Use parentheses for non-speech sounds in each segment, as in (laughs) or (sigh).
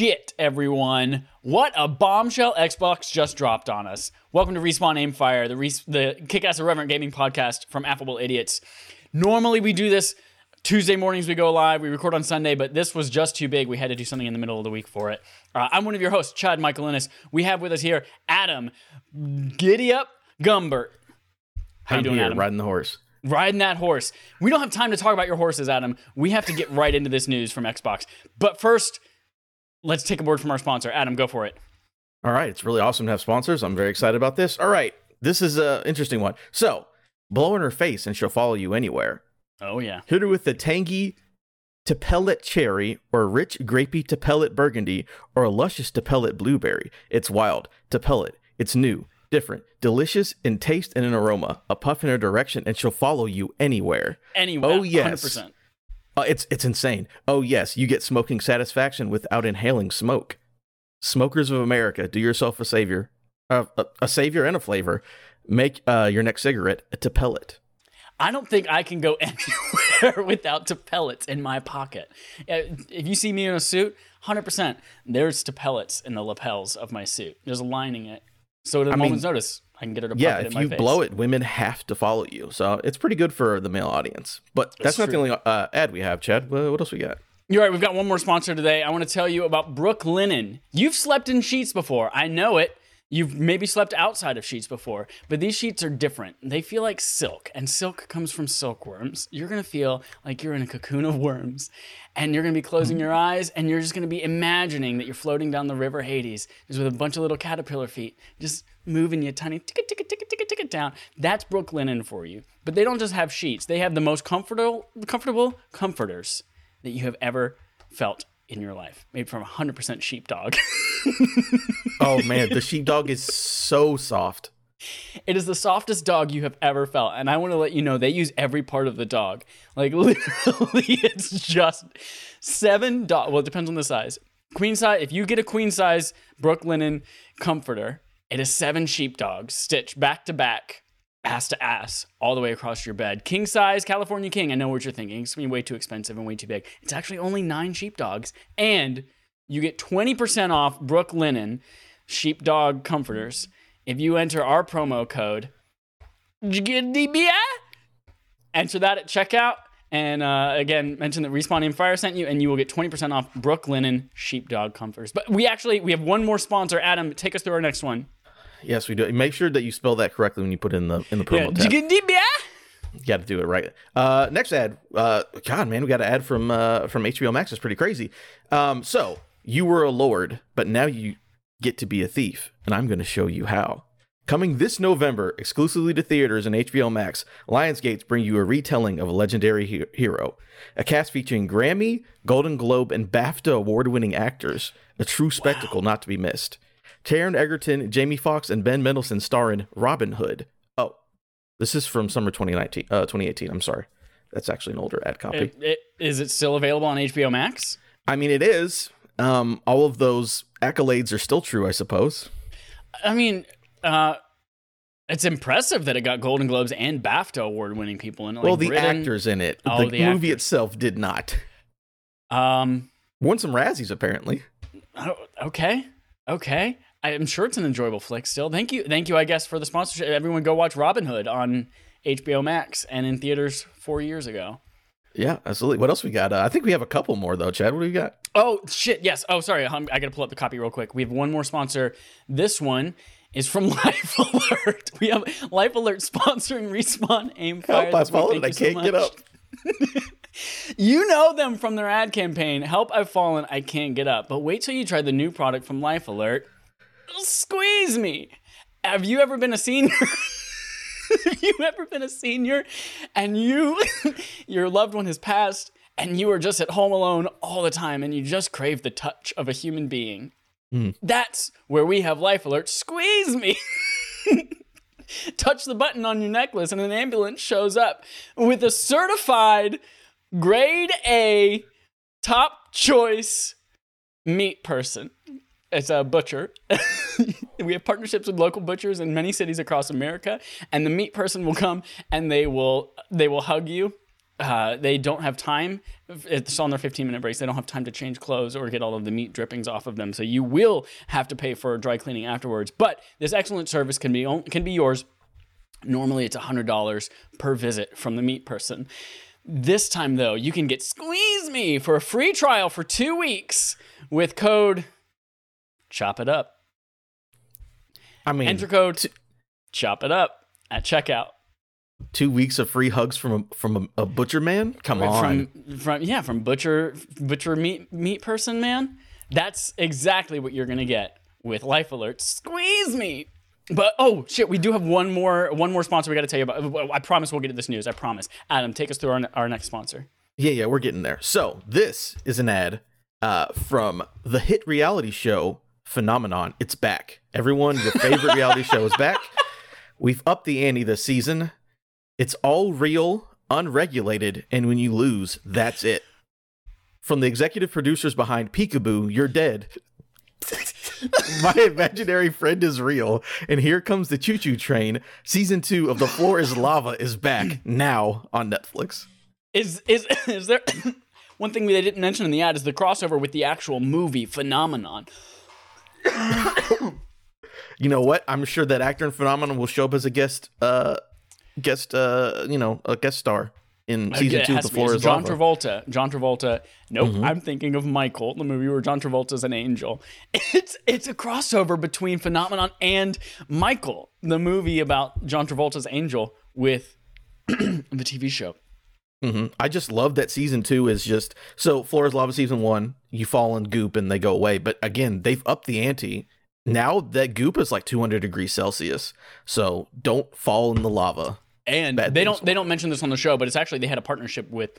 shit, everyone. What a bombshell Xbox just dropped on us. Welcome to Respawn Aimfire, the, res- the kick ass irreverent gaming podcast from Affable Idiots. Normally, we do this Tuesday mornings, we go live. We record on Sunday, but this was just too big. We had to do something in the middle of the week for it. Uh, I'm one of your hosts, Chad Michael Innes. We have with us here Adam Giddy Up Gumbert. How I'm you doing, here, Adam? riding the horse. riding that horse. We don't have time to talk about your horses, Adam. We have to get right into this news from Xbox. But first, let's take a word from our sponsor. Adam, go for it. All right, it's really awesome to have sponsors. I'm very excited about this. All right, this is an interesting one. So, blow in her face and she'll follow you anywhere. Oh yeah. Hit her with the tangy Tipalet cherry or rich grapey Tipalet burgundy or a luscious Tipalet blueberry. It's wild. Tipalet. It's new, different, delicious in taste and in aroma. A puff in her direction and she'll follow you anywhere. Anywhere. Oh, yes. 100%. Uh, it's it's insane. Oh yes, you get smoking satisfaction without inhaling smoke. Smokers of America, do yourself a savior, uh, a, a savior and a flavor. Make uh, your next cigarette a Tipalet. I don't think I can go (laughs) anywhere without pellets in my pocket. Uh, If you see me in a suit, 100%, there's to pellets in the lapels of my suit. There's lining it. So at a I mean, moment's notice, I can get her to Yeah, if you face. blow it, women have to follow you. So it's pretty good for the male audience. But that's, not true. the only uh, ad we have, Chad. What what else we got? You're right. We've got one more sponsor today. I want to tell you about Brooklinen. You've slept in sheets before. I know it. You've maybe slept outside of sheets before, but these sheets are different. They feel like silk, and silk comes from silkworms. You're to feel like you're in a cocoon of worms, and you're to be closing your eyes, and you're just to be imagining that you're floating down the river Hades, just with a bunch of little caterpillar feet, just moving you tiny tick tick tick tick tick it down. That's Brooklinen for you. But they don't just have sheets; they have the most comfortable, comfortable comforters that you have ever felt in your life, made from 100% sheepdog. (laughs) (laughs) Oh man, the sheepdog is so soft. it is the softest dog you have ever felt. And I want to let you know they use every part of the dog. Like (laughs) literally, it's just seven dog. Well, it depends on the size. Queen size, if you get a queen size Brooklinen comforter, it is seven sheepdogs stitched back to back, ass to ass, all the way across your bed. King size California King. I know what you're thinking. It's gonna be way too expensive and way too big. It's actually only nine sheepdogs. And you get 20% off Brooklinen sheepdog comforters if you enter our promo code JGDBA. Enter that at checkout. And uh, again, mention that Respawn Aim Fire sent you, and you will get 20% off Brooklinen sheepdog comforters. But we actually we have one more sponsor. Adam, take us through our next one. Yes, we do. Make sure that you spell that correctly when you put it in the in the Yeah, promo tab. JGDBA. You got to do it right. Uh, next ad. Uh, God, man, we got an ad from uh, from HBO Max. It's pretty crazy. Um, so you were a lord, but now you get to be a thief, and I'm going to show you how. Coming this November, exclusively to theaters and HBO Max, Lionsgates bring you a retelling of a legendary he- hero. A cast featuring Grammy, Golden Globe, and BAFTA award-winning actors. A true spectacle not to be missed. Taron Egerton, Jamie Foxx, and Ben Mendelsohn star in Robin Hood. Oh, this is from summer 2019, uh, 2018. I'm sorry. That's actually an older ad copy. It- it- Is it still available on HBO Max? I mean, it is. Um, all of those accolades are still true, I suppose. I mean, uh, it's impressive that it got Golden Globes and BAFTA award-winning people in it. Like well, the Britain- actors in it. Oh, the, the movie actors. itself did not. Um, Won some Razzies, apparently. Oh, okay. Okay. I'm sure it's an enjoyable flick still. Thank you. Thank you, I guess, for the sponsorship. Everyone go watch Robin Hood on HBO Max and in theaters four years ago. Yeah, absolutely. What else we got? Uh, I think we have a couple more, though, Chad. What do we got? Oh, shit. Yes. Oh, sorry. Um, I got to pull up the copy real quick. We have one more sponsor. This one is from (laughs) Life Alert. We have Life Alert sponsoring Respawn Aim Fire. Help, I this week. followed Thank it. I can't get up. (laughs) (laughs) You know them from their ad campaign. Help, I've fallen. I can't get up. But wait till you try the new product from Life Alert. Squeeze me. Have you ever been a senior? Have you ever been a senior and you, your loved one has passed and you are just at home alone all the time and you just crave the touch of a human being? Hmm. That's where we have Life Alert. Squeeze me. (laughs) Touch the button on your necklace and an ambulance shows up with a certified grade A top choice meat person. It's a butcher. (laughs) we have partnerships with local butchers in many cities across America, and the meat person will come and they will they will hug you uh, they don't have time. It's on their 15 minute breaks. They don't have time to change clothes or get all of the meat drippings off of them. So you will have to pay for dry cleaning afterwards. But this excellent service can be can be yours. Normally, it's $100 per visit from the meat person. This time, though, you can get Squeeze Me for a free trial for two weeks with code Chop It Up. I mean, Enter code Chop It Up at checkout. Two weeks of free hugs from a, from a, a butcher man. Come on, From from yeah, from butcher butcher meat meat person man. That's exactly what you're gonna get with Life Alert. Squeeze me. But oh shit, we do have one more one more sponsor we got to tell you about. I promise we'll get to this news. I promise. Adam, take us through our, our next sponsor. Yeah, yeah, we're getting there. So this is an ad uh, from the hit reality show Phenomenon. It's back. Everyone, your favorite reality show is back. (laughs) We've upped the ante this season. It's all real, unregulated, and when you lose, that's it. From the executive producers behind Peekaboo, You're Dead. (laughs) My imaginary friend is real, and here comes the choo choo train. Season two of The Floor is Lava is back now on Netflix. Is is (coughs) is there (coughs) one thing they didn't mention in the ad is the crossover with the actual movie Phenomenon. (coughs) you know what? I'm sure that actor in Phenomenon will show up as a guest, uh, guest, uh, you know, a guest star in season two The. Floor is John Lava. Travolta. John Travolta. Nope. Mm-hmm. I'm thinking of Michael, the movie where John Travolta's an angel. (laughs) It's it's a crossover between Phenomenon and Michael, the movie about John Travolta's angel with (clears throat) the TV show. Mm-hmm. I just love that season two is just so Floor is Lava season one. You fall in goop and they go away, but again, they've upped the ante. Now that goop is like 200 degrees Celsius, so don't fall in the lava. And Bad they don't they don't mention this on the show, but it's actually they had a partnership with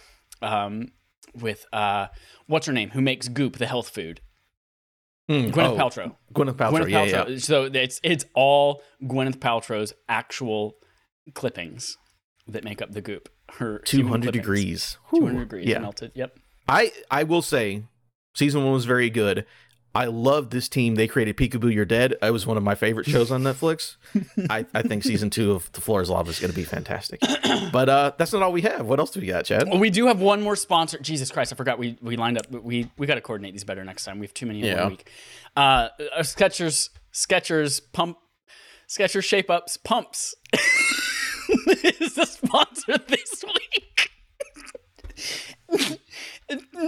um with uh what's her name who makes Goop the health food. Mm, Gwyneth oh, Paltrow. Gwyneth Paltrow. Gwyneth yeah, Paltrow. yeah. So it's it's all Gwyneth Paltrow's actual clippings that make up the goop. Her 200 clippings. degrees. 200 Whew. degrees Yeah. melted. Yep. I I will say, season one was very good. I love this team. They created Peekaboo, You're Dead. It was one of my favorite shows on Netflix. (laughs) I, I think season two of The Floor is Lava is going to be fantastic. But uh, that's not all we have. What else do we got, Chad? Well, we do have one more sponsor. Jesus Christ, I forgot we we lined up. We we got to coordinate these better next time. We have too many in Yeah. one week. Uh, uh, Skechers Skechers pump Skechers shape ups pumps (laughs) is the sponsor this week. (laughs)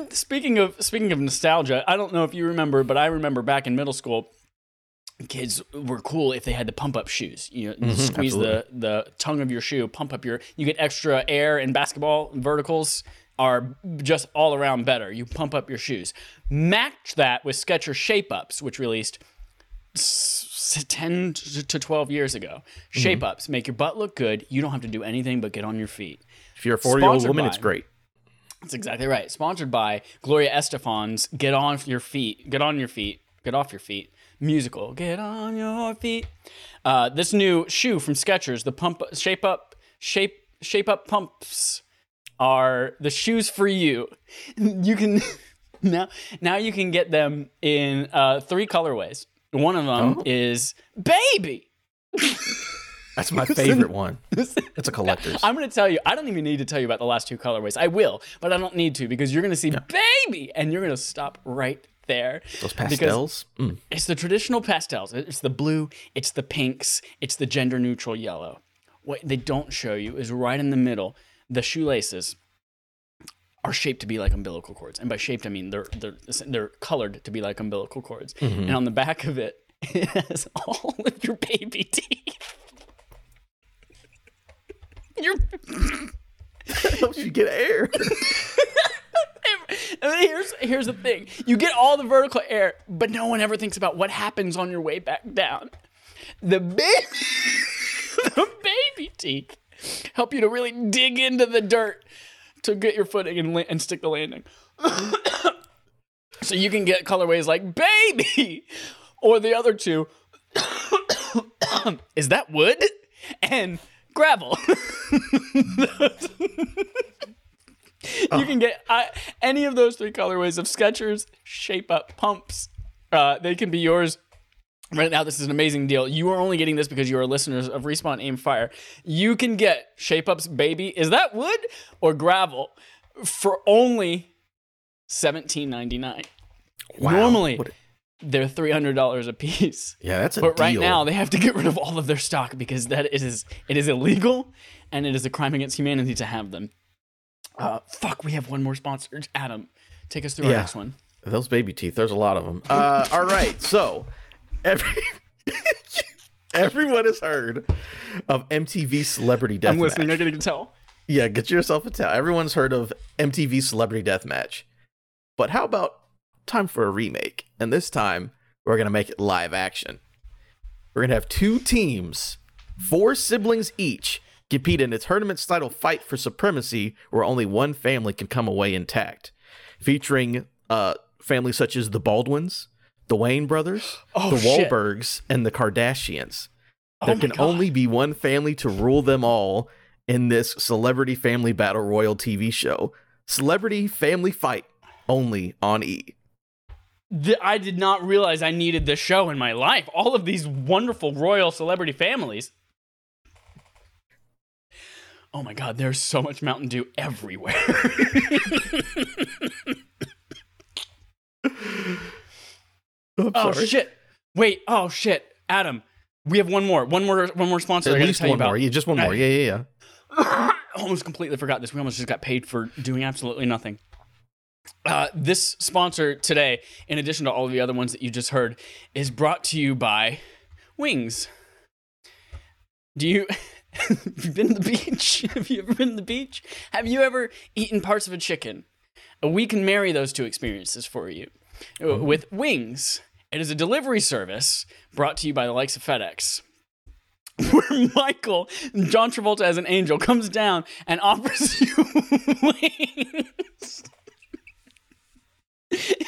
speaking of speaking of nostalgia, I don't know if you remember, but I remember back in middle school, kids were cool if they had the pump up shoes. You know, you squeeze the the tongue of your shoe, pump up your. You get extra air in basketball. Verticals are just all around better. You pump up your shoes. Match that with Skechers Shape Ups, which released s- 10 to 12 years ago. Mm-hmm. Shape Ups make your butt look good. You don't have to do anything but get on your feet. If you're a 40 year old woman, by- it's great. That's exactly right. Sponsored by Gloria Estefan's Get On Your Feet. Get on your feet. Get off your feet. Musical. Get on your feet. Uh, this new shoe from Skechers, the pump shape up shape shape up pumps are the shoes for you. (laughs) You can (laughs) now now you can get them in uh, three colorways. One of them Oh. is baby. (laughs) That's my (laughs) favorite one. It's a collector's. I'm going to tell you, I don't even need to tell you about the last two colorways. I will, but I don't need to because you're going to see baby and you're going to stop right there. Those pastels. Mm. it's the traditional pastels. It's the blue, it's the pinks, it's the gender neutral yellow. What they don't show you is right in the middle, the shoelaces are shaped to be like umbilical cords. And by shaped, I mean they're they're they're colored to be like umbilical cords. And on the back of it, (laughs) it has all of your baby teeth. Your (laughs) helps you get air. (laughs) And then here's here's the thing: you get all the vertical air, but no one ever thinks about what happens on your way back down. The baby, (laughs) the baby teeth help you to really dig into the dirt to get your footing and, la- and stick the landing. (coughs) so you can get colorways like baby, or the other two. (coughs) (coughs) Is that wood and gravel? (laughs) you can get uh, any of those three colorways of Skechers Shape Up pumps. Uh, they can be yours right now this is an amazing deal. You are only getting this because you are listeners of Respawn Aim Fire. You can get Shape Up's Baby. Is that wood or gravel? For only seventeen ninety nine. Wow. Normally What- they're three hundred dollars a piece. yeah, that's a But deal. But right now they have to get rid of all of their stock because that is it is illegal and it is a crime against humanity to have them. Uh, fuck, we have one more sponsor. Adam, take us through our next one. Those baby teeth, there's a lot of them. Uh, all right, so every (laughs) everyone has heard of MTV Celebrity Deathmatch. I'm listening. I can tell. Yeah, get yourself a towel. Everyone's heard of MTV Celebrity Deathmatch. But how about time for a remake? And this time, we're going to make it live action. We're going to have two teams, four siblings each, compete in a tournament style fight for supremacy where only one family can come away intact. Featuring uh, families such as the Baldwins, the Wayne brothers, (gasps) Oh, the shit. Wahlbergs, and the Kardashians. Oh There my can God. only be one family to rule them all in this Celebrity Family Battle Royal TV show. Celebrity Family Fight only on E. Th- I did not realize I needed this show in my life. All of these wonderful royal celebrity families. Oh my god, there's so much Mountain Dew everywhere. (laughs) Oh shit. Wait, oh shit. Adam, we have one more. One more one more sponsor I At gotta least tell you one about. more. Yeah, just one more. Yeah, yeah, yeah. (coughs) almost completely forgot this. We almost just got paid for doing absolutely nothing. Uh, this sponsor today, in addition to all of the other ones that you just heard, is brought to you by Wings. Do you (laughs) have you been to the beach? (laughs) Have you ever been to the beach? Have you ever eaten parts of a chicken? Uh, We can marry those two experiences for you uh, with Wings. It is a delivery service brought to you by the likes of FedEx (laughs) where Michael, John Travolta as an angel, comes down and offers you wings.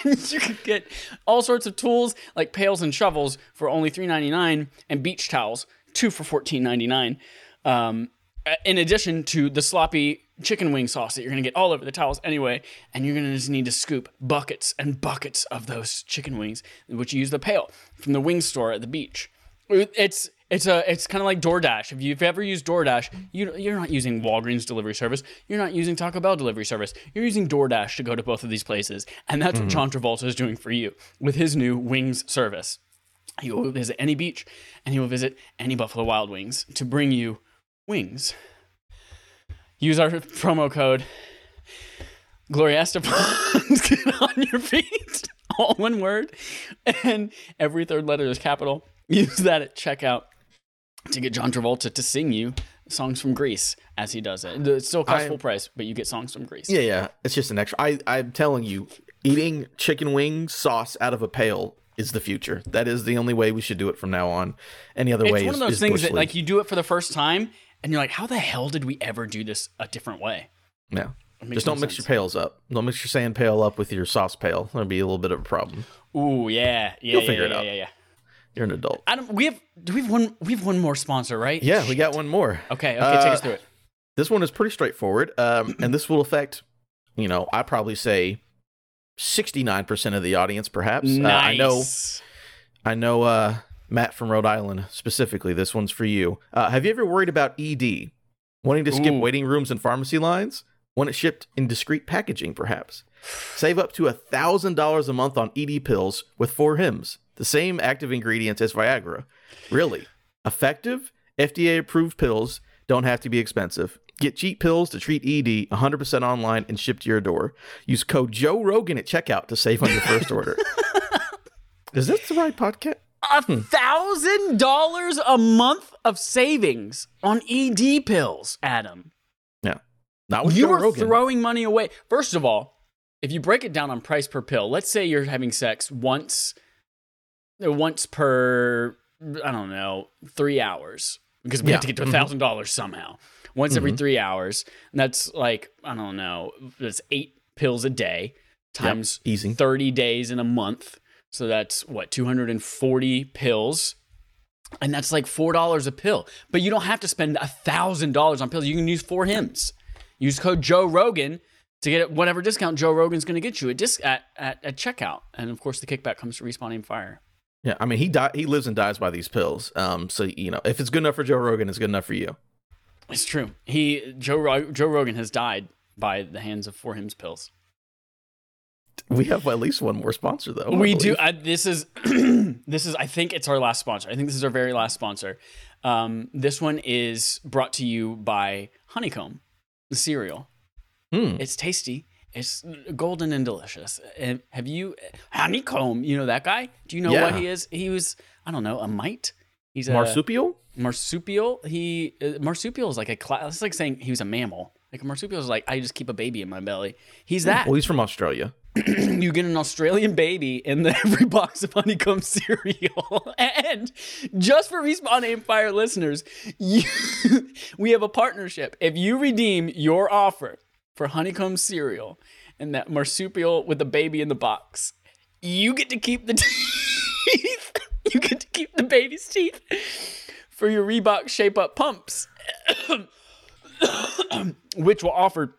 (laughs) You can get all sorts of tools like pails and shovels for only $3.99 and beach towels, two for $14.99. Um, in addition to the sloppy chicken wing sauce that you're going to get all over the towels anyway, and you're going to just need to scoop buckets and buckets of those chicken wings, which you use the pail from the wing store at the beach. It's it's a it's kind of like DoorDash. If you've ever used DoorDash, you you're not using Walgreens delivery service. You're not using Taco Bell delivery service. You're using DoorDash to go to both of these places, and that's what mm-hmm. John Travolta is doing for you with his new wings service. He will visit any beach, and he will visit any Buffalo Wild Wings to bring you wings. Use our promo code Gloria Estefan. (laughs) Get on your feet. (laughs) All one word. And every third letter is capital. Use that at checkout to get John Travolta to sing you songs from Grease as he does it. It still costs I- full price, but you get songs from Grease. Yeah, yeah. It's just an extra. I, I'm telling you, eating chicken wing sauce out of a pail is the future. That is the only way we should do it from now on. Any other It's way one is, of those things that league. like you do it for the first time and you're like, how the hell did we ever do this a different way? Yeah. Just don't mix sense. your pails up. Don't mix your sand pail up with your sauce pail. That'll be a little bit of a problem. Ooh, yeah. Yeah. You'll yeah, figure it yeah, out. Yeah, yeah. You're an adult. Adam, we have do we have one we have one more sponsor, right? Yeah, we got one more. Okay, okay, take Uh, us through it. This one is pretty straightforward, um, and this will affect, you know, I probably say sixty-nine percent of the audience, perhaps. Uh, Nice. I know, I know, uh, Matt from Rhode Island specifically. This one's for you. Uh, have you ever worried about ED, wanting to skip Ooh. waiting rooms and pharmacy lines? Want it shipped in discreet packaging, perhaps? Save up to a thousand dollars a month on ED pills with four hymns, the same active ingredients as Viagra. Really effective, FDA-approved pills don't have to be expensive. Get cheap pills to treat ED 100% online and shipped to your door. Use code Joe Rogan at checkout to save on your first order. (laughs) Is this the right podcast? A hmm. thousand dollars a month of savings on ED pills, Adam. Yeah, not with you Joe are Rogan. throwing money away. First of all, if you break it down on price per pill, let's say you're having sex once, once per, I don't know, three hours, because we Yeah. have to get to a Mhm. thousand dollars somehow. Once every Mhm. three hours, and that's like I don't know, that's eight pills a day times Easy. 30 days in a month. So that's what, 240 pills. And that's like $4 a pill. But you don't have to spend a $1,000 on pills. You can use four hymns. Use code Joe Rogan to get whatever discount Joe Rogan's going to get you at, dis- at, at, at checkout. And of course, the kickback comes to Respawn Aim Fire. Yeah, I mean he die he lives and dies by these pills. Um, so you know if it's good enough for Joe Rogan, it's good enough for you. It's true. He Joe Ro- Joe Rogan has died by the hands of For Him's pills. We have at least one more sponsor though. We do. I, this is (clears throat) this is. I think it's our last sponsor. I think this is our very last sponsor. Um, this one is brought to you by Honeycomb, the cereal. Hmm. It's tasty. It's golden and delicious. And have you Honeycomb? You know that guy? Do you know what he is? He was I don't know a mite. He's a marsupial. marsupial. He uh, marsupial is like a class. It's like saying he was a mammal. Like a marsupial is like I just keep a baby in my belly. He's that. Well, he's from Australia. (clears throat) you get an Australian baby in the, (laughs) every box of honeycomb cereal. (laughs) and just for Respawn Aim Fire listeners, (laughs) you, we have a partnership. If you redeem your offer for honeycomb cereal and that marsupial with the baby in the box, you get to keep the (laughs) teeth. you get to keep the baby's teeth for your Reebok Shape Up pumps, (coughs) which will offer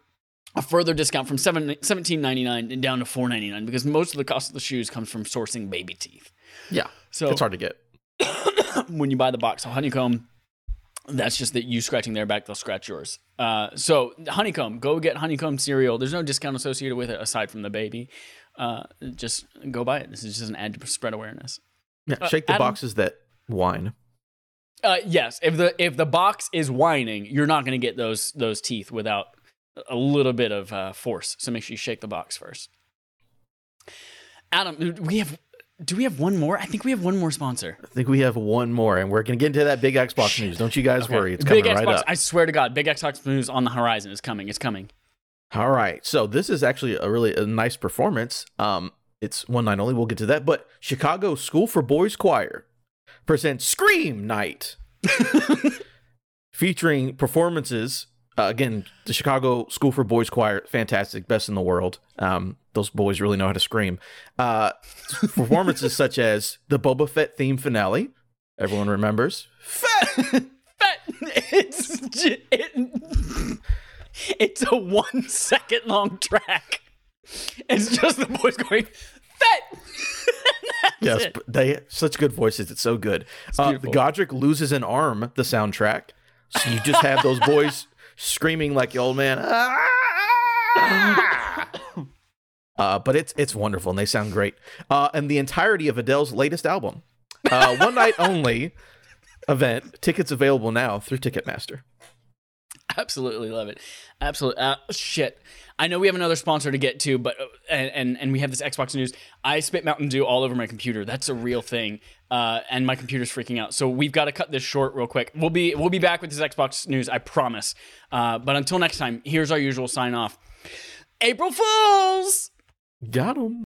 a further discount from seven seventeen ninety nine and down to four ninety nine because most of the cost of the shoes comes from sourcing baby teeth. Yeah, So it's hard to get. (coughs) when you buy the box of honeycomb, that's just that you scratching their back, they'll scratch yours. Uh, so honeycomb, go get honeycomb cereal. There's no discount associated with it aside from the baby. Uh, just go buy it. This is just an ad to spread awareness. Yeah, shake the Adam- boxes that whine. Uh, yes, if the if the box is whining, you're not going to get those those teeth without a little bit of uh, force. So make sure you shake the box first. Adam, we have do we have one more? I think we have one more sponsor. I think we have one more, and we're gonna get into that big Xbox news. Don't you guys worry, it's coming Big right Xbox. up. I swear to God, big Xbox news on the horizon is coming. It's coming. All right. So this is actually a really a nice performance. Um, it's one night only. We'll get to that. But Chicago School for Boys Choir presents Scream Night, (laughs) featuring performances. Uh, again, the Chicago School for Boys Choir, fantastic, best in the world. Um, those boys really know how to scream. Uh, performances (laughs) such as the Boba Fett theme finale. Everyone remembers. Fett. (laughs) But it's it, it's a one second long track. It's just the boys going fet. (laughs) That's Yes, it. they such good voices. It's so good. Uh. Godric loses an arm. The soundtrack. So you just have those boys screaming like the old man. "Ah!" Uh, but it's it's wonderful and they sound great. Uh, and the entirety of Adele's latest album, uh, (laughs) one night only event. Tickets available now through Ticketmaster. Absolutely love it. Absolutely. Uh, shit. I know we have another sponsor to get to, but uh, and, and and we have this Xbox news. I spit Mountain Dew all over my computer. That's a real thing, uh, and my computer's freaking out. So we've got to cut this short real quick. We'll be we'll be back with this Xbox news. I promise. Uh, but until next time, here's our usual sign off. April Fools. Got 'em.